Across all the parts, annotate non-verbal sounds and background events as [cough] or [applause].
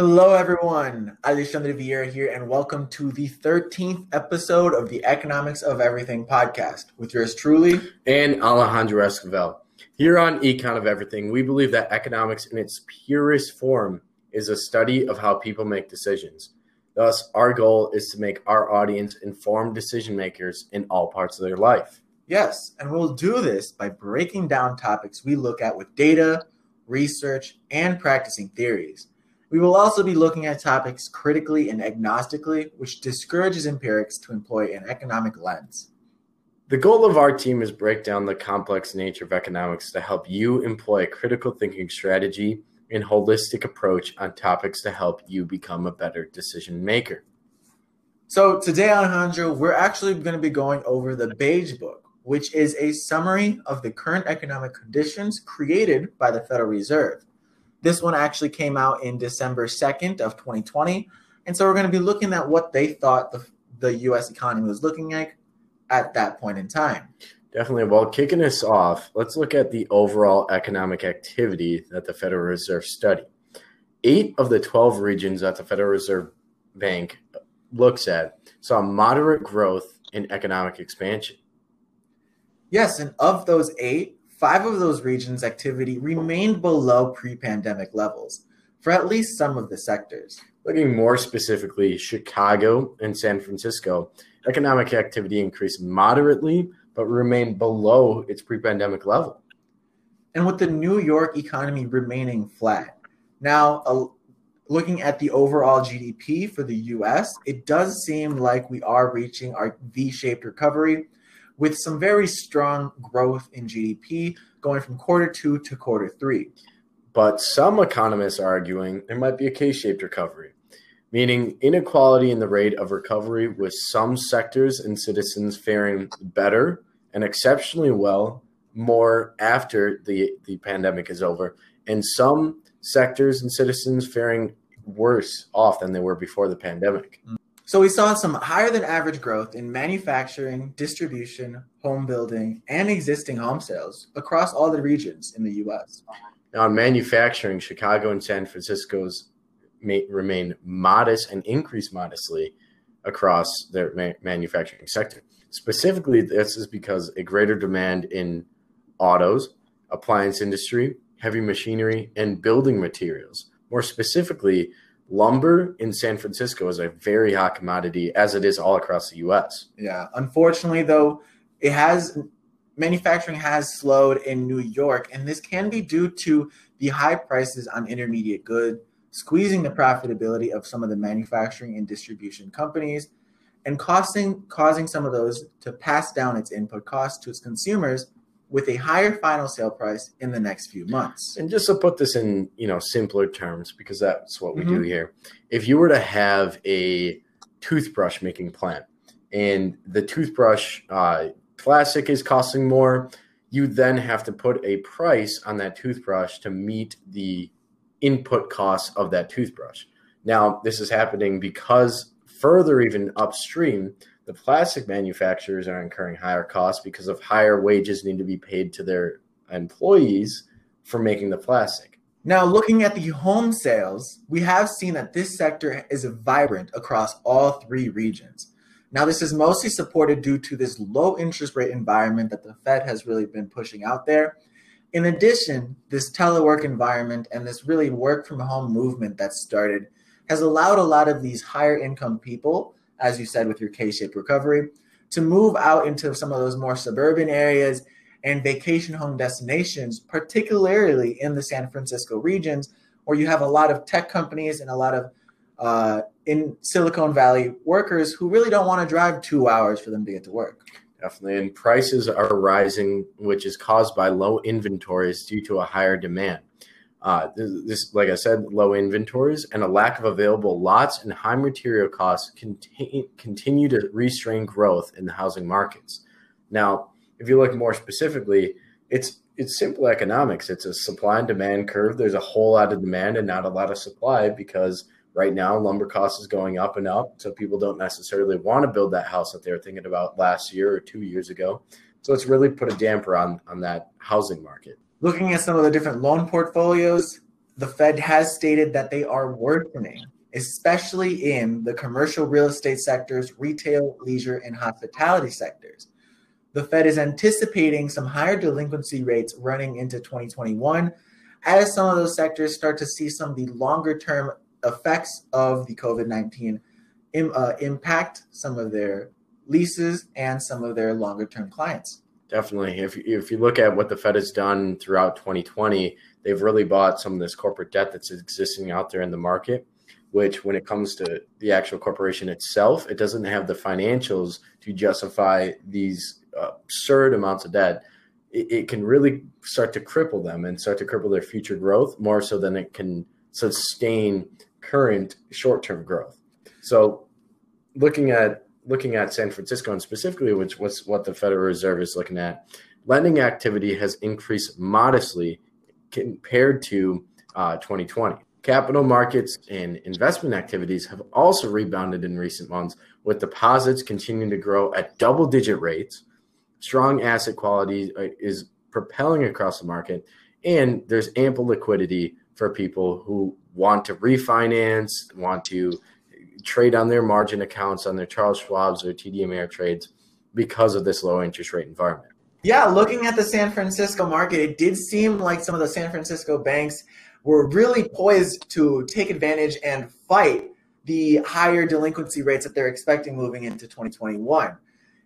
Hello, everyone. Alexandre Vieira here, and welcome to the 13th episode of the Economics of Everything podcast with yours truly and Alejandro Esquivel. Here on Econ of Everything, we believe that economics in its purest form is a study of how people make decisions. Thus, our goal is to make our audience informed decision makers in all parts of their life. Yes, and we'll do this by breaking down topics we look at with data, research, and practicing theories. We will also be looking at topics critically and agnostically, which discourages empirics to employ an economic lens. The goal of our team is break down the complex nature of economics to help you employ a critical thinking strategy and holistic approach on topics to help you become a better decision maker. So today, Alejandro, we're actually going to be going over the Beige Book, which is a summary of the current economic conditions created by the Federal Reserve. This one actually came out in December 2nd of 2020. And so we're going to be looking at what they thought the, the US economy was looking like at that point in time. Definitely. Well, kicking us off, let's look at the overall economic activity that the Federal Reserve studied. Eight of the 12 regions that the Federal Reserve Bank looks at saw moderate growth in economic expansion. Yes, and of those eight, five of those regions' activity remained below pre pandemic levels for at least some of the sectors. Looking more specifically, Chicago and San Francisco, economic activity increased moderately but remained below its pre pandemic level. And with the New York economy remaining flat. Now, uh, looking at the overall GDP for the US, it does seem like we are reaching our V shaped recovery with some very strong growth in GDP going from quarter two to quarter three. But some economists are arguing there might be a K shaped recovery, meaning inequality in the rate of recovery, with some sectors and citizens faring better and exceptionally well more after the, the pandemic is over, and some sectors and citizens faring worse off than they were before the pandemic. Mm-hmm. So we saw some higher than average growth in manufacturing, distribution, home building, and existing home sales across all the regions in the US. Now, in manufacturing, Chicago and San Francisco's may remain modest and increase modestly across their ma- manufacturing sector. Specifically, this is because a greater demand in autos, appliance industry, heavy machinery, and building materials. More specifically, lumber in San Francisco is a very hot commodity, as it is all across the U.S. Yeah, unfortunately, though, it has manufacturing has slowed in New York, and this can be due to the high prices on intermediate goods, squeezing the profitability of some of the manufacturing and distribution companies, and causing causing some of those to pass down its input costs to its consumers with a higher final sale price in the next few months. And just to put this in, you know, simpler terms, because that's what we mm-hmm. do here. If you were to have a toothbrush making plant and the toothbrush uh, plastic is costing more, you then have to put a price on that toothbrush to meet the input costs of that toothbrush. Now, this is happening because further even upstream, the plastic manufacturers are incurring higher costs because of higher wages need to be paid to their employees for making the plastic. Now, looking at the home sales, we have seen that this sector is vibrant across all three regions. Now, this is mostly supported due to this low interest rate environment that the Fed has really been pushing out there. In addition, this telework environment and this really work from home movement that started has allowed a lot of these higher income people as you said with your K-shaped recovery, to move out into some of those more suburban areas and vacation home destinations, particularly in the San Francisco regions, where you have a lot of tech companies and a lot of uh, in Silicon Valley workers who really don't want to drive two hours for them to get to work. Definitely. And prices are rising, which is caused by low inventories due to a higher demand. Uh, this, like I said, low inventories and a lack of available lots and high material costs continue to restrain growth in the housing markets. Now, if you look more specifically, it's it's simple economics. It's a supply and demand curve. There's a whole lot of demand and not a lot of supply because right now lumber cost is going up and up. So people don't necessarily want to build that house that they were thinking about last year or two years ago. So it's really put a damper on on that housing market looking at some of the different loan portfolios, the Fed has stated that they are worsening, especially in the commercial real estate sectors, retail, leisure, and hospitality sectors. The Fed is anticipating some higher delinquency rates running into 2021 as some of those sectors start to see some of the longer term effects of the COVID 19 uh, impact some of their leases and some of their longer term clients. Definitely. If, if you look at what the Fed has done throughout 2020, they've really bought some of this corporate debt that's existing out there in the market, which, when it comes to the actual corporation itself, it doesn't have the financials to justify these uh, absurd amounts of debt. It, it can really start to cripple them and start to cripple their future growth more so than it can sustain current short term growth. So, looking at looking at San Francisco and specifically, which was what the Federal Reserve is looking at, lending activity has increased modestly compared to uh, 2020. Capital markets and investment activities have also rebounded in recent months, with deposits continuing to grow at double digit rates. Strong asset quality uh, is propelling across the market, and there's ample liquidity for people who want to refinance, want to trade on their margin accounts on their Charles Schwab's or TD Ameritrades because of this low interest rate environment. Yeah, looking at the San Francisco market, it did seem like some of the San Francisco banks were really poised to take advantage and fight the higher delinquency rates that they're expecting moving into 2021.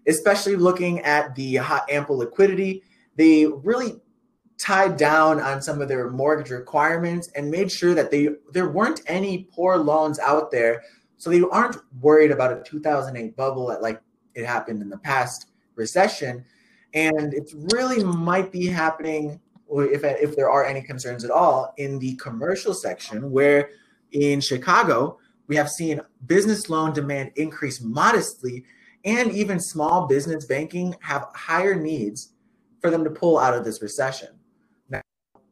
Especially looking at the ample liquidity, they really tied down on some of their mortgage requirements and made sure that they there weren't any poor loans out there so they aren't worried about a 2008 bubble that, like it happened in the past recession. And it really might be happening, if, if there are any concerns at all, in the commercial section, where in Chicago, we have seen business loan demand increase modestly, and even small business banking have higher needs for them to pull out of this recession. Now,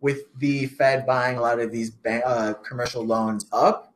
with the Fed buying a lot of these uh, commercial loans up,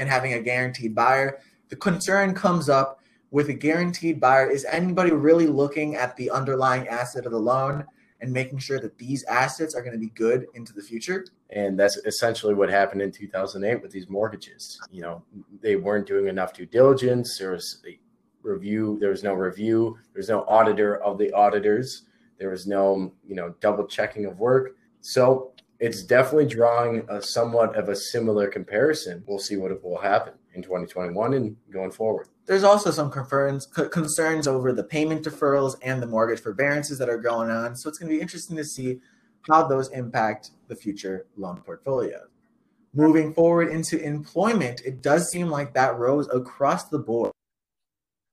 and having a guaranteed buyer. The concern comes up with a guaranteed buyer is anybody really looking at the underlying asset of the loan and making sure that these assets are going to be good into the future? And that's essentially what happened in 2008 with these mortgages. You know, they weren't doing enough due diligence. There was a review, there was no review, there's no auditor of the auditors. There was no, you know, double checking of work. So it's definitely drawing a somewhat of a similar comparison. We'll see what will happen in 2021 and going forward. There's also some concerns concerns over the payment deferrals and the mortgage forbearances that are going on. So it's going to be interesting to see how those impact the future loan portfolio. Moving forward into employment, it does seem like that rose across the board.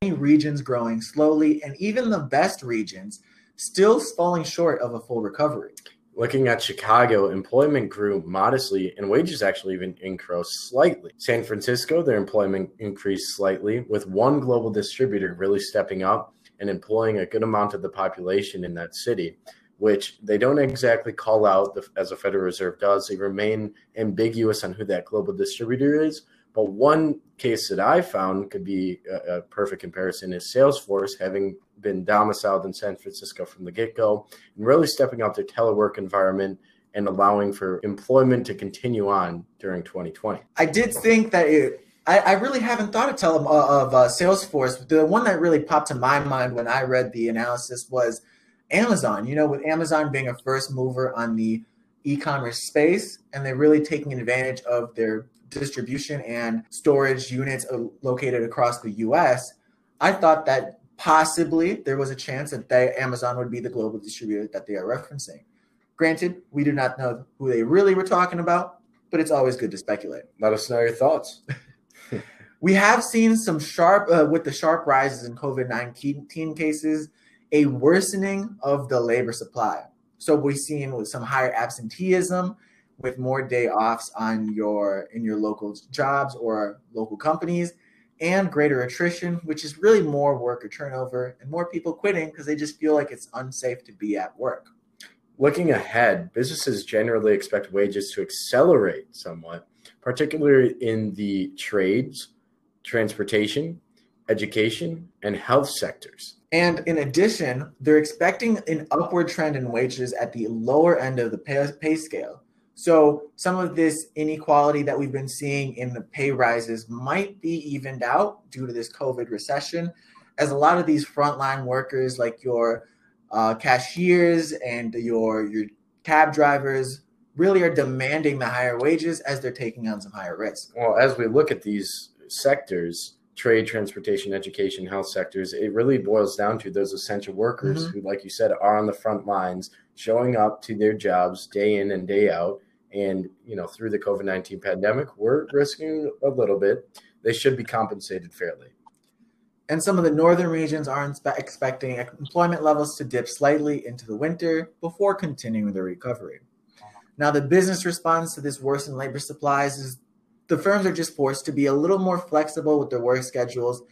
Many regions growing slowly, and even the best regions still falling short of a full recovery. Looking at Chicago, employment grew modestly and wages actually even increased slightly. San Francisco, their employment increased slightly, with one global distributor really stepping up and employing a good amount of the population in that city, which they don't exactly call out as the Federal Reserve does. They remain ambiguous on who that global distributor is. But one case that I found could be a, a perfect comparison is Salesforce having been domiciled in San Francisco from the get go and really stepping out their telework environment and allowing for employment to continue on during 2020. I did think that it. I, really haven't thought of tele, uh, of uh, Salesforce. The one that really popped to my mind when I read the analysis was Amazon. You know, with Amazon being a first mover on the e-commerce space, and they're really taking advantage of their distribution and storage units uh, located across the U.S. I thought that possibly there was a chance that they, Amazon would be the global distributor that they are referencing. Granted, we do not know who they really were talking about, but it's always good to speculate. Let us know your thoughts. [laughs] we have seen some sharp, uh, with the sharp rises in COVID 19 cases, a worsening of the labor supply. So we've seen with some higher absenteeism, with more day offs on your in your local jobs or local companies and greater attrition, which is really more worker turnover and more people quitting because they just feel like it's unsafe to be at work. Looking ahead, businesses generally expect wages to accelerate somewhat, particularly in the trades, transportation, education, and health sectors. And in addition, they're expecting an upward trend in wages at the lower end of the pay, pay scale. So some of this inequality that we've been seeing in the pay rises might be evened out due to this COVID recession, as a lot of these frontline workers, like your uh, cashiers and your your cab drivers, really are demanding the higher wages as they're taking on some higher risk. Well, as we look at these sectors, trade, transportation, education, health sectors, it really boils down to those essential workers mm-hmm. who, like you said, are on the front lines, showing up to their jobs day in and day out and you know through the covid-19 pandemic we're risking a little bit. They should be compensated fairly. And some of the northern regions are expecting employment levels to dip slightly into the winter before continuing the recovery. Now the business response to this worsened labor supplies is the firms are just forced to be a little more flexible with their work schedules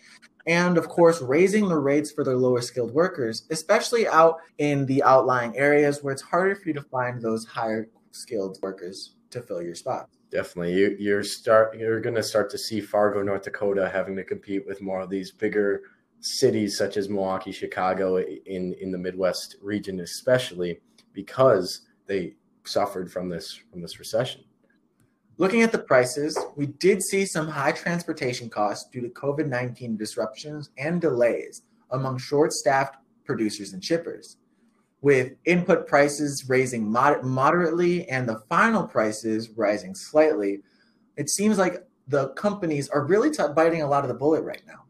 and of course raising the rates for their lower skilled workers especially out in the outlying areas where it's harder for you to find those higher skilled workers to fill your spot. Definitely, you, you're start you're going to start to see Fargo, North Dakota, having to compete with more of these bigger cities such as Milwaukee, Chicago, in in the Midwest region, especially because they suffered from this from this recession. Looking at the prices, we did see some high transportation costs due to COVID 19 disruptions and delays among short staffed producers and shippers with input prices raising mod- moderately and the final prices rising slightly, it seems like the companies are really t- biting a lot of the bullet right now.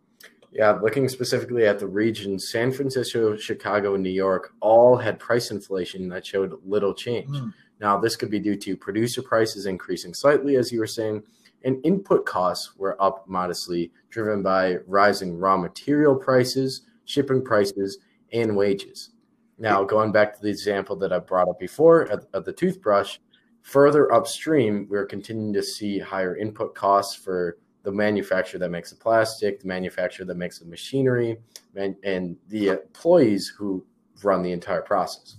Yeah, looking specifically at the regions, San Francisco, Chicago, and New York all had price inflation that showed little change. Mm. Now, this could be due to producer prices increasing slightly, as you were saying, and input costs were up modestly, driven by rising raw material prices, shipping prices, and wages. Now, going back to the example that I brought up before of, the toothbrush, further upstream, we're continuing to see higher input costs for the manufacturer that makes the plastic, the manufacturer that makes the machinery, and, and the employees who run the entire process.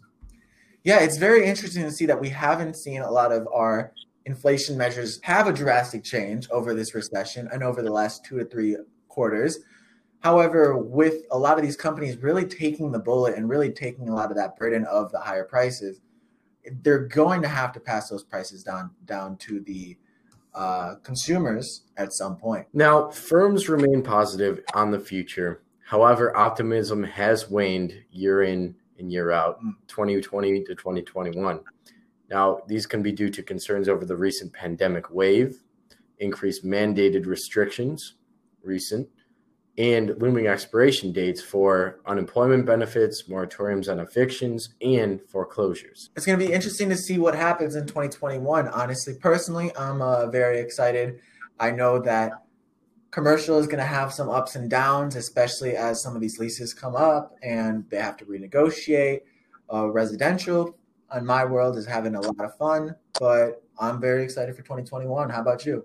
Yeah, it's very interesting to see that we haven't seen a lot of our inflation measures have a drastic change over this recession and over the last two to three quarters. However, with a lot of these companies really taking the bullet and really taking a lot of that burden of the higher prices, they're going to have to pass those prices down down to the uh, consumers at some point. Now, firms remain positive on the future. However, optimism has waned year in and year out, 2020 mm. to 2021. Now, these can be due to concerns over the recent pandemic wave, increased mandated restrictions, recent, and looming expiration dates for unemployment benefits, moratoriums on evictions, and foreclosures. It's going to be interesting to see what happens in 2021. Honestly, personally, I'm uh, very excited. I know that commercial is going to have some ups and downs, especially as some of these leases come up and they have to renegotiate. Uh, residential, in my world, is having a lot of fun, but I'm very excited for 2021. How about you?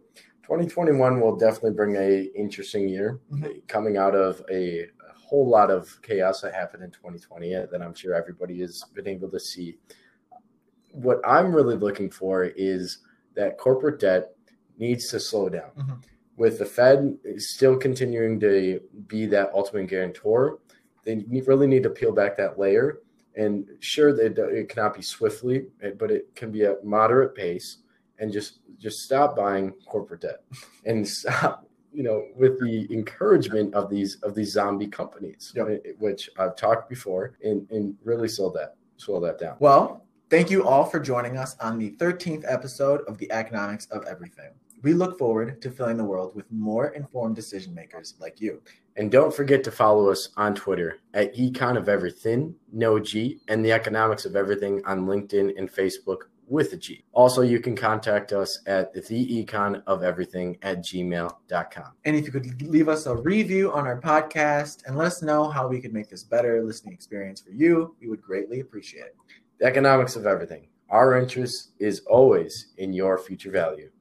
2021 will definitely bring a interesting year mm-hmm. coming out of a, a, whole lot of chaos that happened in 2020 that I'm sure everybody has been able to see. What I'm really looking for is that corporate debt needs to slow down. Mm-hmm. With the Fed still continuing to be that ultimate guarantor, they really need to peel back that layer. And sure, that it cannot be swiftly, but it can be at moderate pace and just just stop buying corporate debt [laughs] and stop you know with the encouragement of these of these zombie companies yep. Eh, which i've talked before and and really slow that slow that down. Well thank you all for joining us on the 13th episode of the economics of everything. We look forward to filling the world with more informed decision makers like you. And don't forget to follow us on twitter at econ of everything no g and the economics of everything on linkedin and facebook with a G. Also, you can contact us at the econ of everything at gmail.com. And if you could leave us a review on our podcast and let us know how we could make this better listening experience for you, we would greatly appreciate it. The economics of everything. Our interest is always in your future value.